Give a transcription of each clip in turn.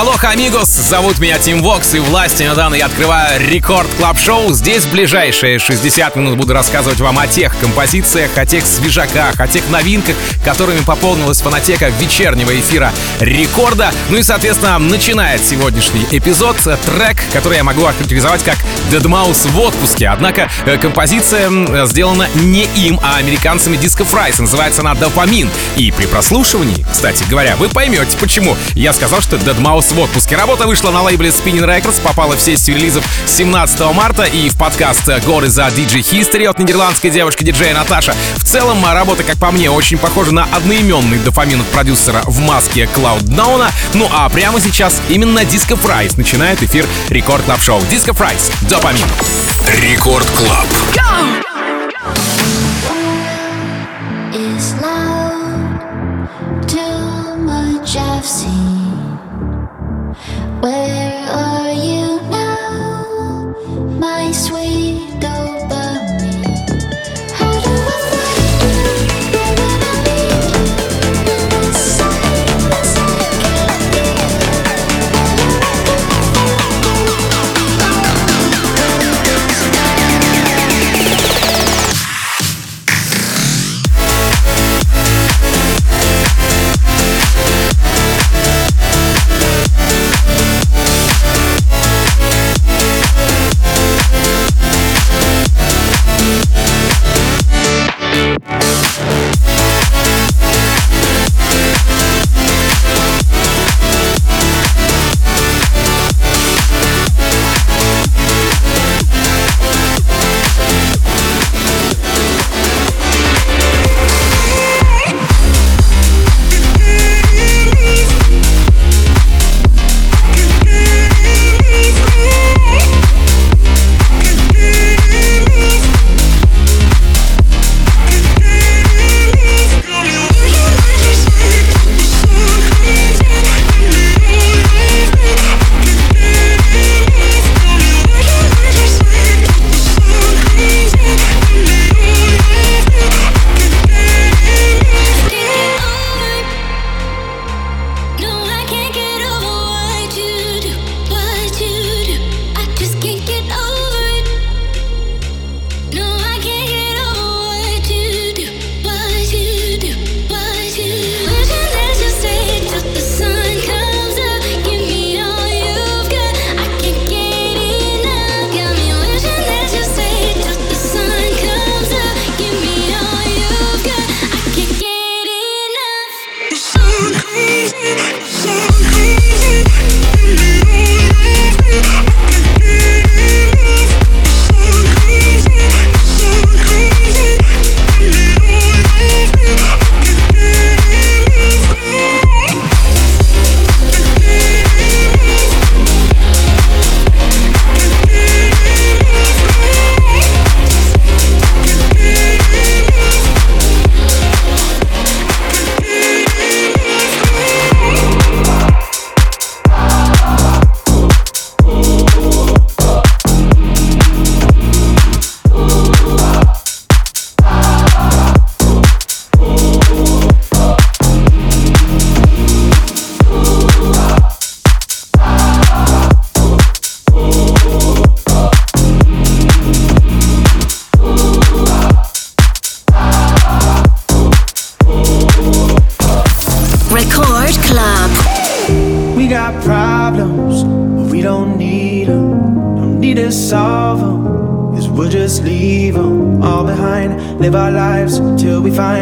Aloha, amigos! Зовут меня Тим Вокс, и власти недавно я открываю Record Club Show Здесь в ближайшие 60 минут буду рассказывать вам о тех композициях, о тех свежаках, о тех новинках, которыми пополнилась фонотека вечернего эфира Рекорда. Ну и, соответственно, начинает сегодняшний эпизод трек, который я могу охарактеризовать как Mouse в отпуске. Однако э, композиция сделана не им, а американцами Disco Fries. Называется она «Dopamine». И при прослушивании, кстати говоря, вы поймете, почему я сказал, что Mouse в отпуске. Работа вышла на лейбле Spinnin' Records, попала в сессию релизов 17 марта и в подкаст «Горы за DJ History» от нидерландской девушки-диджея Наташа. В целом, работа, как по мне, очень похожа на одноименный Dopamine от продюсера в маске Cloud Cloudnowna. Ну а прямо сейчас именно Disco Fries начинает эфир Record Club Show. Disco Fries, Dopamine. Рекорд Клаб. Go!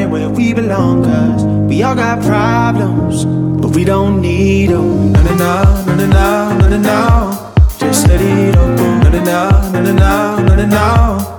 right where we belong, cause we all got problems, but we don't need them. No, no, no, no, no, no, no, no. Just let it up, no, no, no, no, no, no, no, no.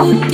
would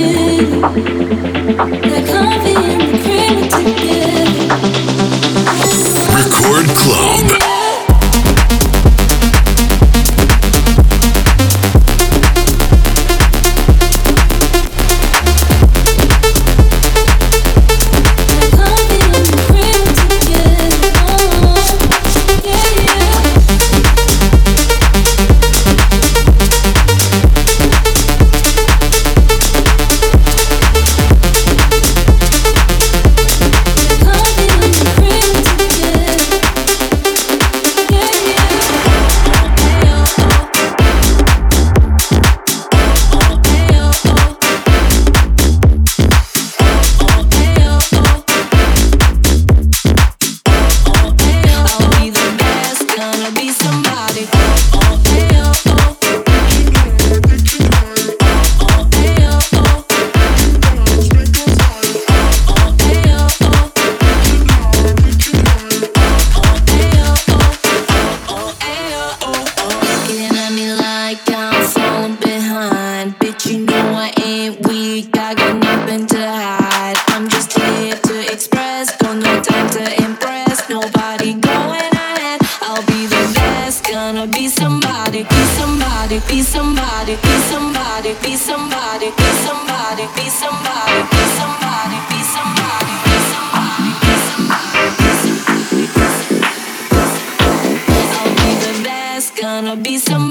some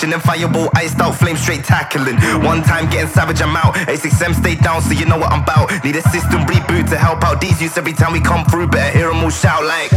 crashing? And fireball iced out, flame straight tackling. One time getting savage, I'm out. A6M stay down, so you know what I'm about. Need a system reboot to help out these youths every time we come through. Better hear them all shout like,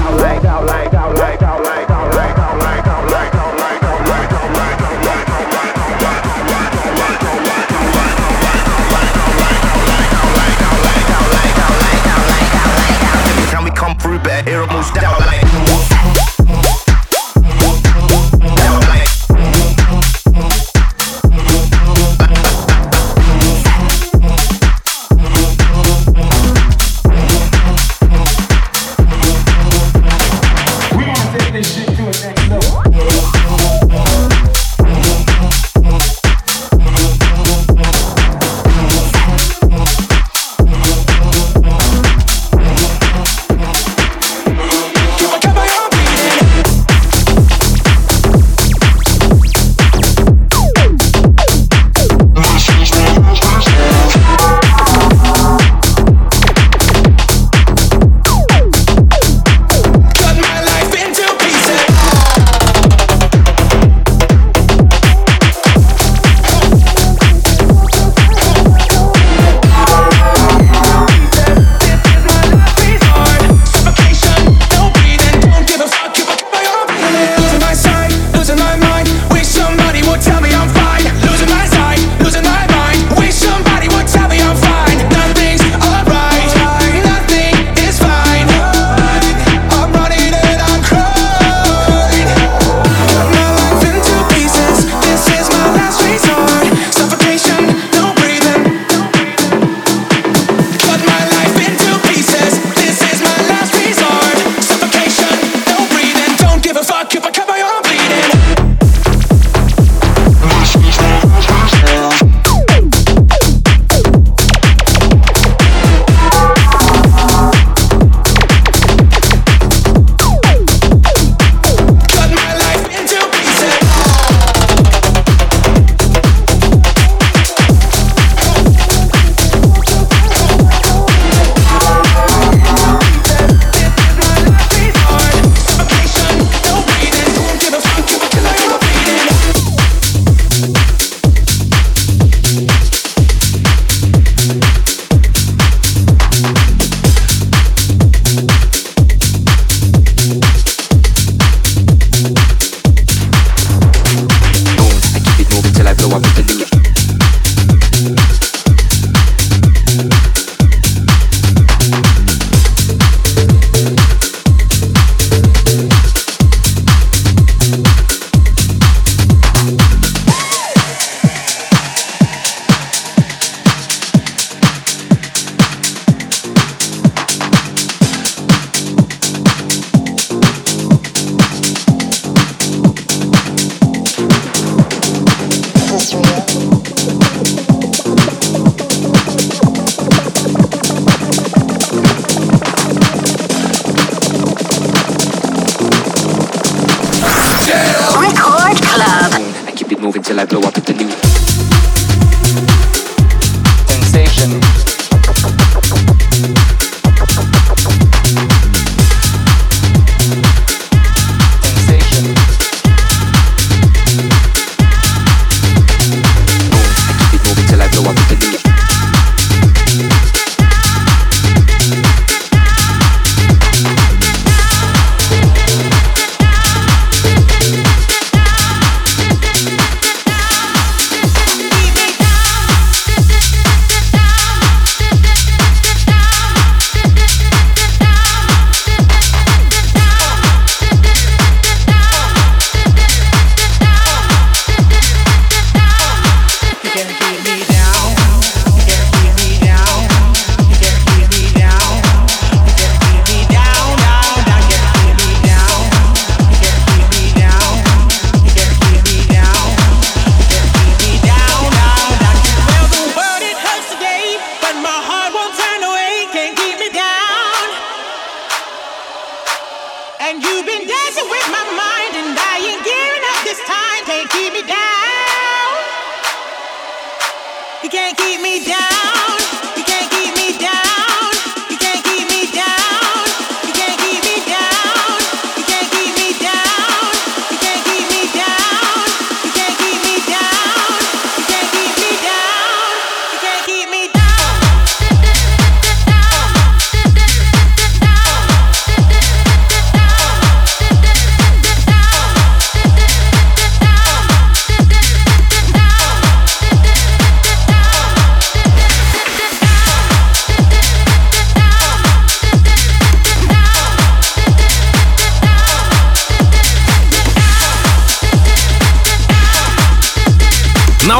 You can't keep me down.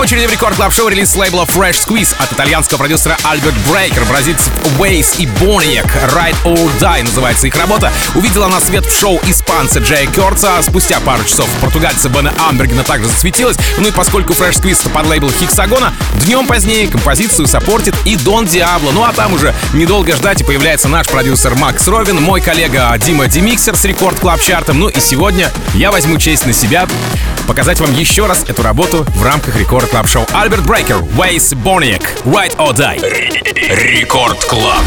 Очереди в Record Club Show релиз лейбла Fresh Squeeze от итальянского продюсера Альберт Брейкер, бразильцев Waze и Boniek. Ride or Die называется их работа. Увидела на свет в шоу испанца Джея Кёрца. Спустя пару часов португальца Бена Амбергена также засветилась. Ну и поскольку Fresh Squeeze под лейбл Hexagon а, днем позднее композицию саппортит и Дон Диабло. Ну а там уже недолго ждать и появляется наш продюсер Макс Ровин, мой коллега Дима Демиксер с Record Club Chart ом. Ну и сегодня я возьму честь на себя показать вам еще раз эту работу в рамках Record Club Show. Альберт Брейкер, Waze, Boniek, Ride or Die. Record Club.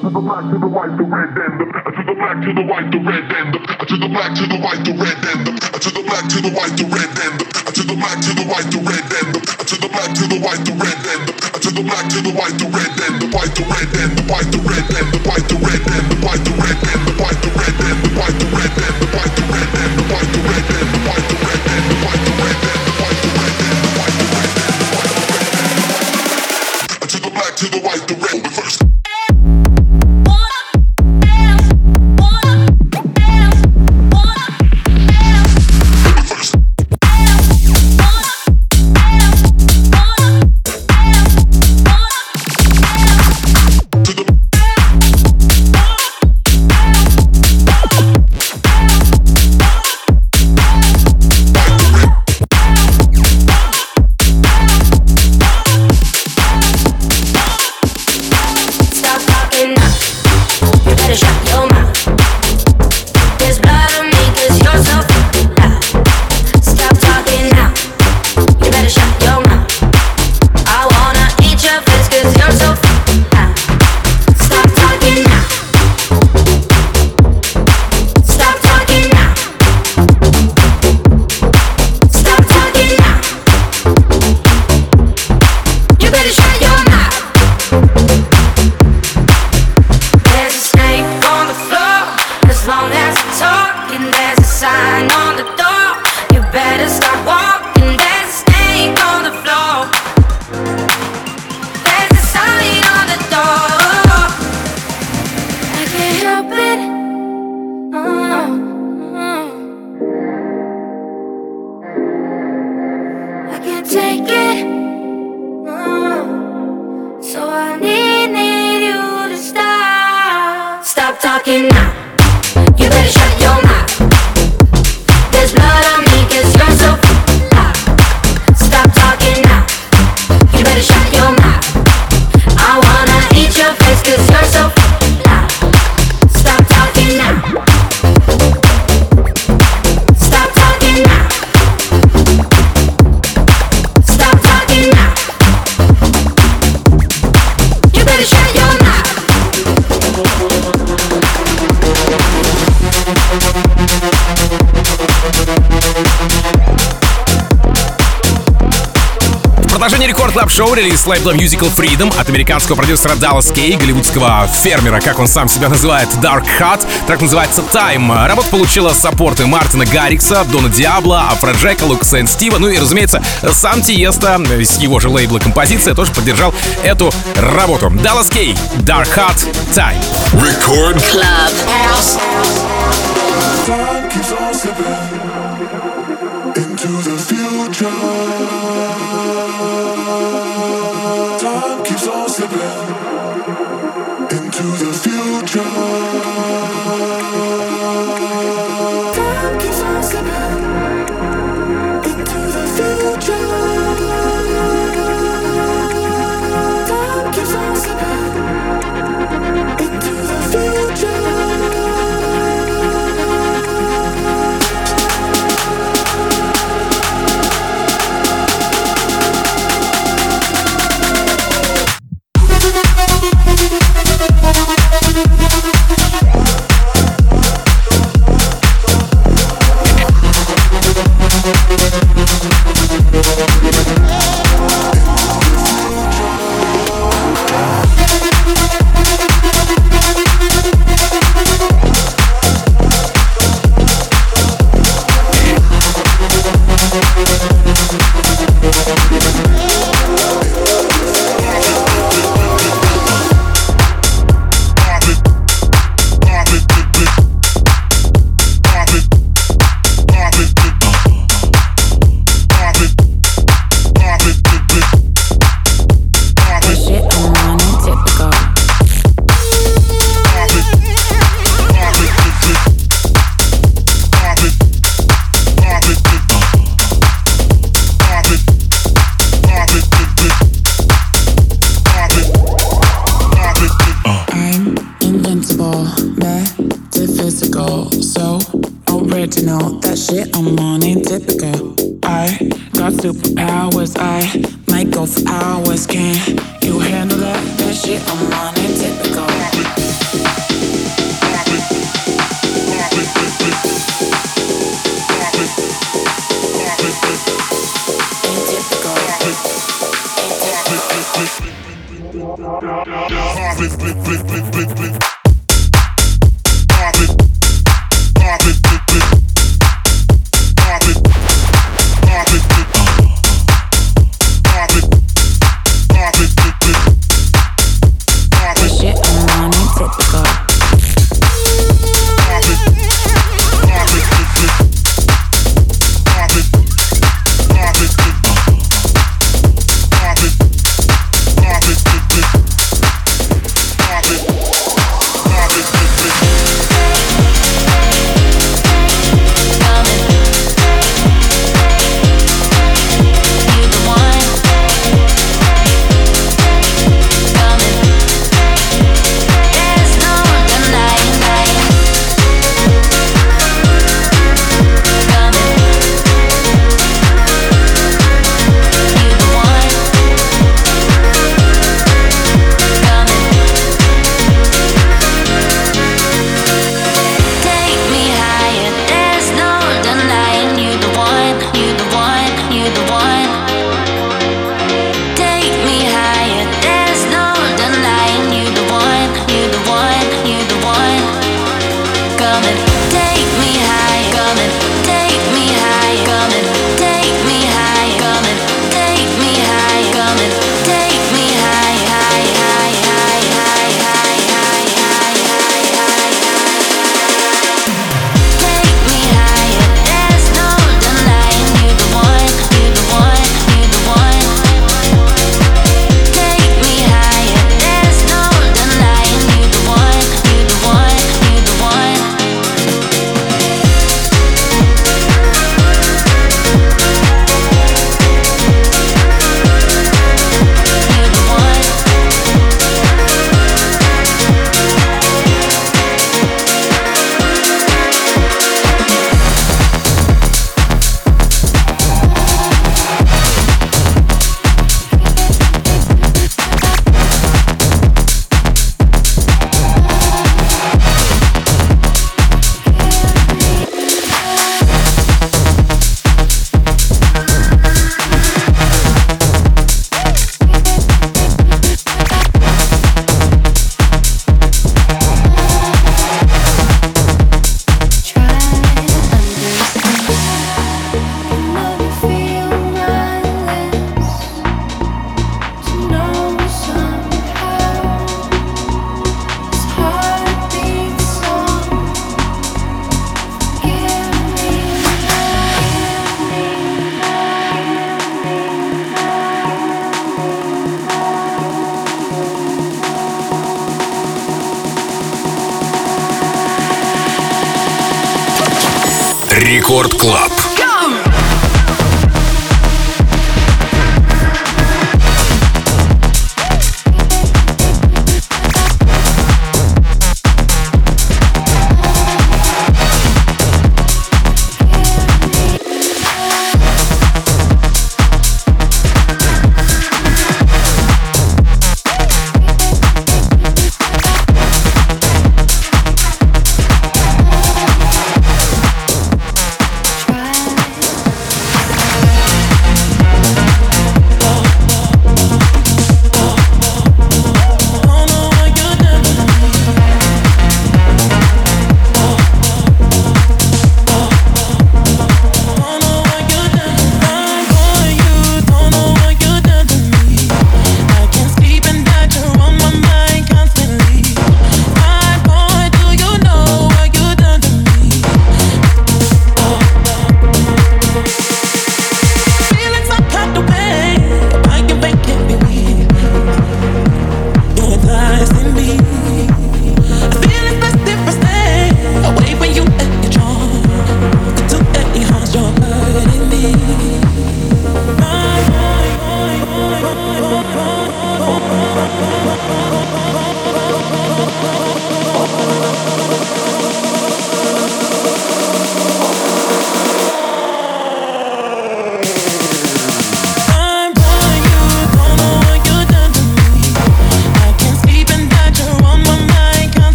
to the black, to the white, the red, then the to the black, to the white, the red, then the to the black, to the white, the red, then the to the black, to the white, the red, then the to the black, to the white, the red, then the to the black, to the white, the red, then the to the black, to the white, the red, then the white, the red, then the white, the red, then the white, the red, then the white, the red, then the white, the red, then the white, the red, then the white, the red, then the white, the red, then the white, the red, then the white, the red, then the white, the red, then the white, the red, then the white, the red, then the white, the red, to the black, to the white, the red, the first. fucking. шоу релиз лейбла Musical Freedom от американского продюсера Dallas Кей, голливудского фермера, как он сам себя называет, Dark Hat. Трек называется Time. Работа получила саппорты Мартина Гаррикса, Дона Диабло, Афра Джека, и Стива, ну и, разумеется, сам Тиеста с его же лейбла композиция тоже поддержал эту работу. Dallas Кей, Dark Hat, Time. Record Club House. Into the future.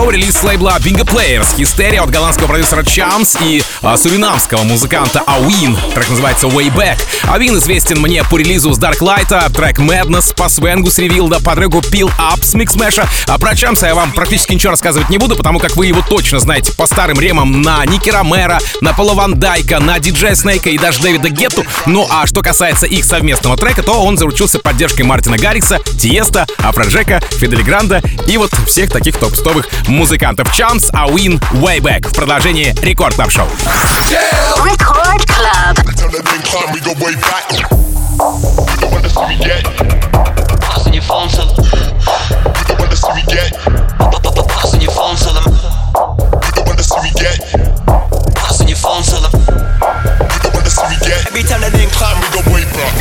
Club Show релиз лейбла Bingo Players, Hysteria от голландского продюсера Chams и а, суринамского музыканта Awin. Трек называется Way Back. Awin известен мне по релизу с Dark Light, трек Madness, по свенгу с Revealed а, по треку Peel Up с Mixmash. А про Чамса я вам практически ничего рассказывать не буду, потому как вы его точно знаете по старым ремам на Ники Ромера, на Пола Ван Дайка, на Диджея Снейка и даже Дэвида Гетту. Ну а что касается их совместного трека, то он заручился поддержкой Мартина Гаррикса, Тиеста, Афроджека, Фидели Гранда и вот всех таких топ-стовых музыкантов Chance, а Win Way Back в продолжении Рекорд Клаб Шоу. Record Club. Passing your phone to Passing your phone to them. Passing your phone to them. Every time that name climb, we go way back.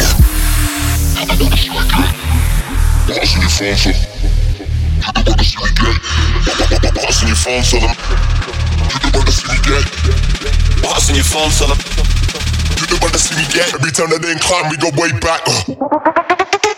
Passing your phone to Passing your phone, tell them. You to see me get. In your phone, tell them. You to see me get. Every time that they incline, we go way back. Uh.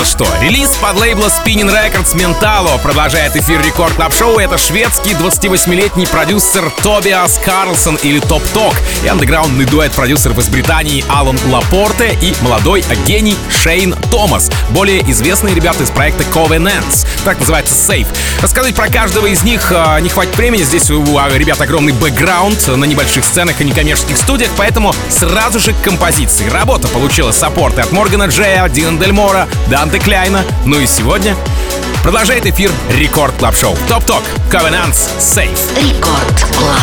А что? Релиз под лейбла Spinnin' Records Mentalo продолжает эфир Record Club Show. Это шведский 28-летний продюсер Тобиас Карлсон или Tobtok и андеграундный дуэт продюсеров из Британии Алан Лапорте и молодой гений Шейн Томас. Более известные ребята из проекта Covenants. Так называется Safe. Рассказать про каждого из них э, не хватит времени. Здесь у ребят огромный бэкграунд на небольших сценах и некоммерческих студиях, поэтому сразу же к композиции. Работа получила саппорты от Моргана Джея, Дина Дель Мора, Данте Кляйна. Ну и сегодня продолжает эфир Record Club Show. Tobtok, Covenants, Safe. Record Club.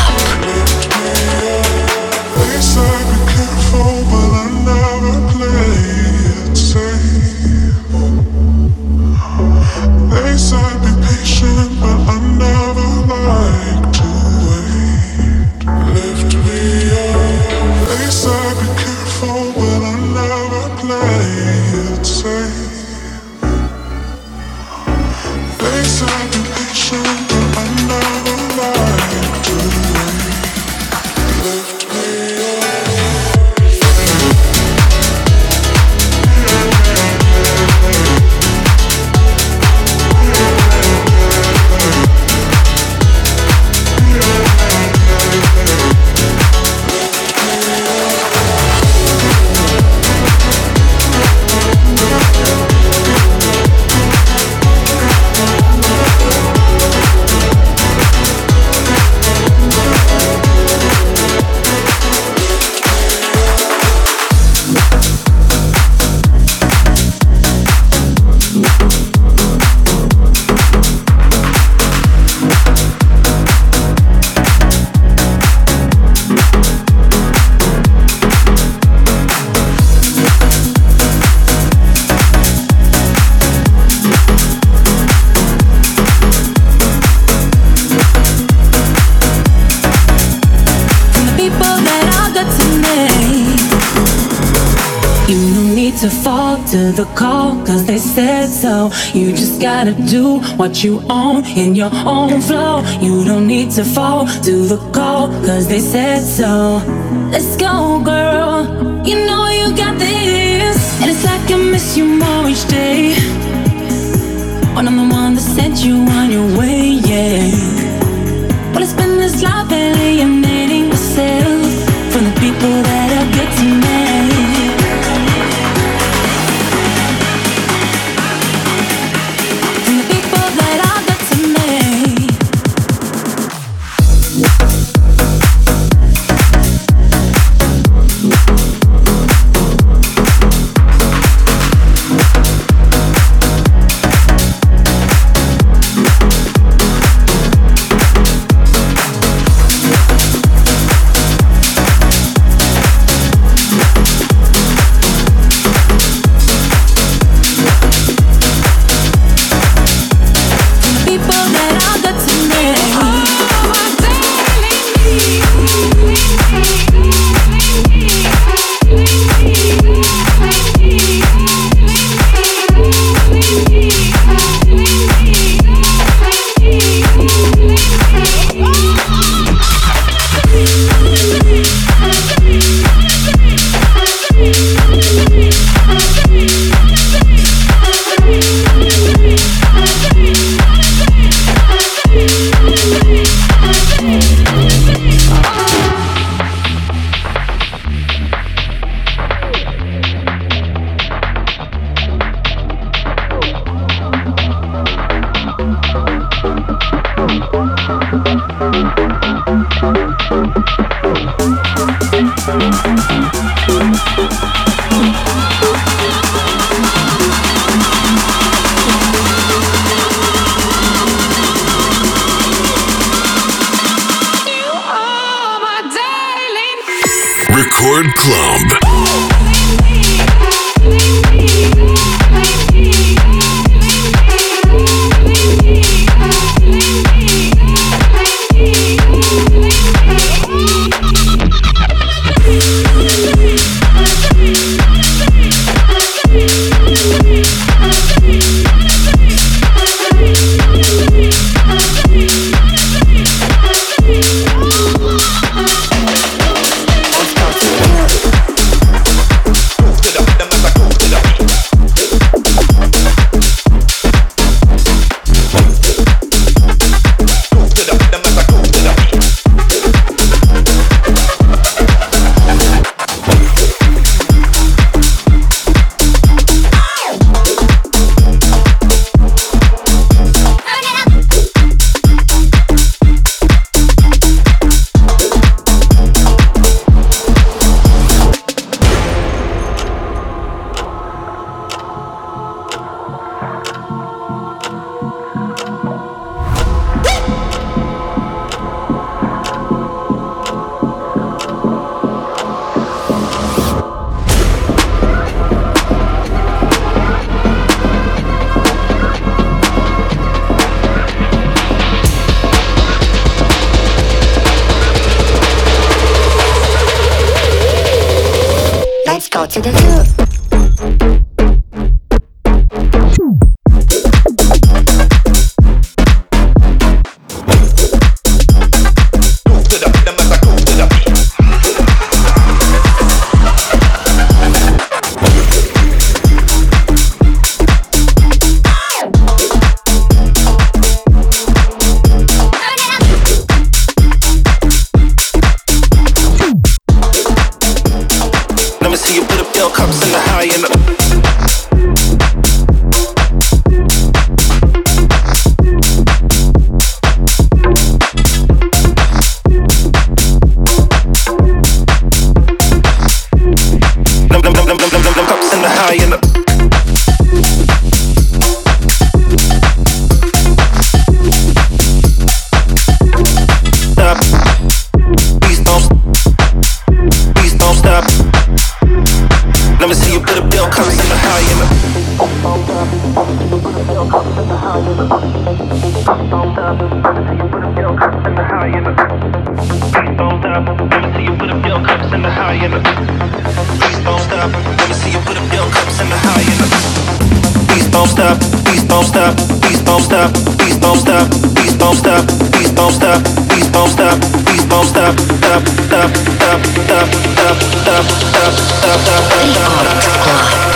You just gotta do what you own in your own flow. You don't need to fall to the call, cause they said so. Let's go, girl. You know you got this. And it's like I miss you more each day. When I'm the one that sent you on your way, yeah. Well, it's been this life alienating myself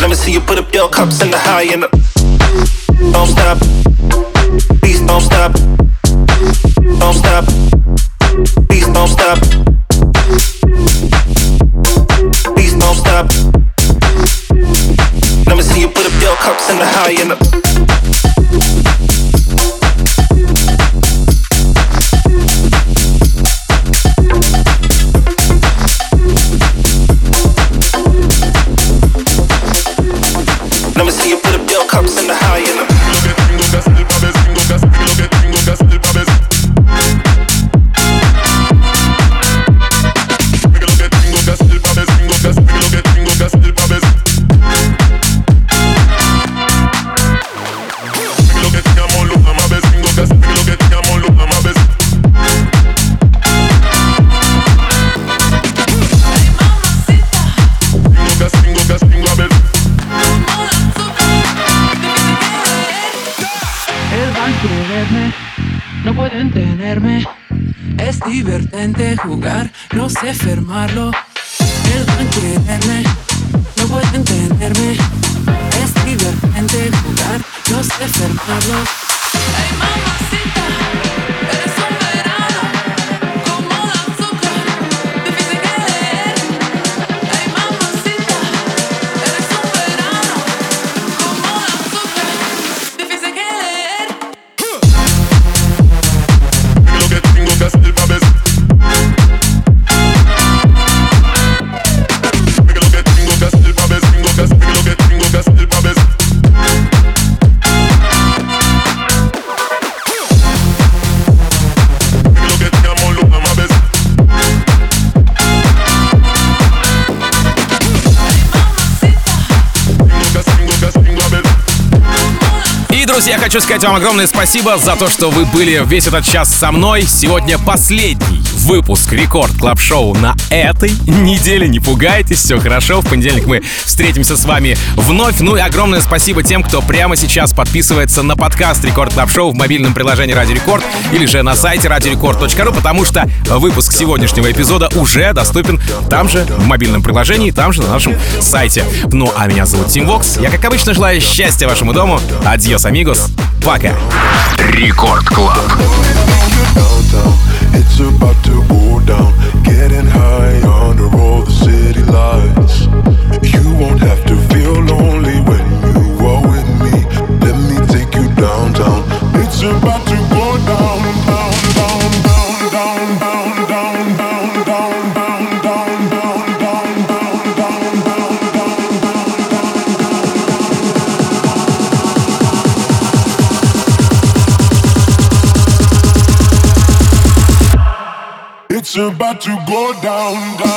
Let me see you put up your cups in the high and the don't stop. Please don't stop. Don't stop. Please don't stop. Please don't stop. Let me see you put up your cups in the high and the no sé fermarlo. Dejan quererme, no pueden entenderme, Es divertente jugar, no sé fermarlo. Хочу сказать вам огромное спасибо за то, что вы были весь этот час со мной. Сегодня последний выпуск Record Club Show на этой неделе. Не пугайтесь, все хорошо. В понедельник мы встретимся с вами вновь. Ну и огромное спасибо тем, кто прямо сейчас подписывается на подкаст Record Club Show в мобильном приложении Радио Рекорд или же на сайте radiorecord.ru, потому что выпуск сегодняшнего эпизода уже доступен там же, в мобильном приложении, там же на нашем сайте. Ну а меня зовут Тим Вокс. Я, как обычно, желаю счастья вашему дому. Адьос, амигос. Пока. Рекорд Клаб. It's about to go down, getting high under all the city lights. You won't have to feel lonely when you are with me. Let me take you downtown. It's about down, down.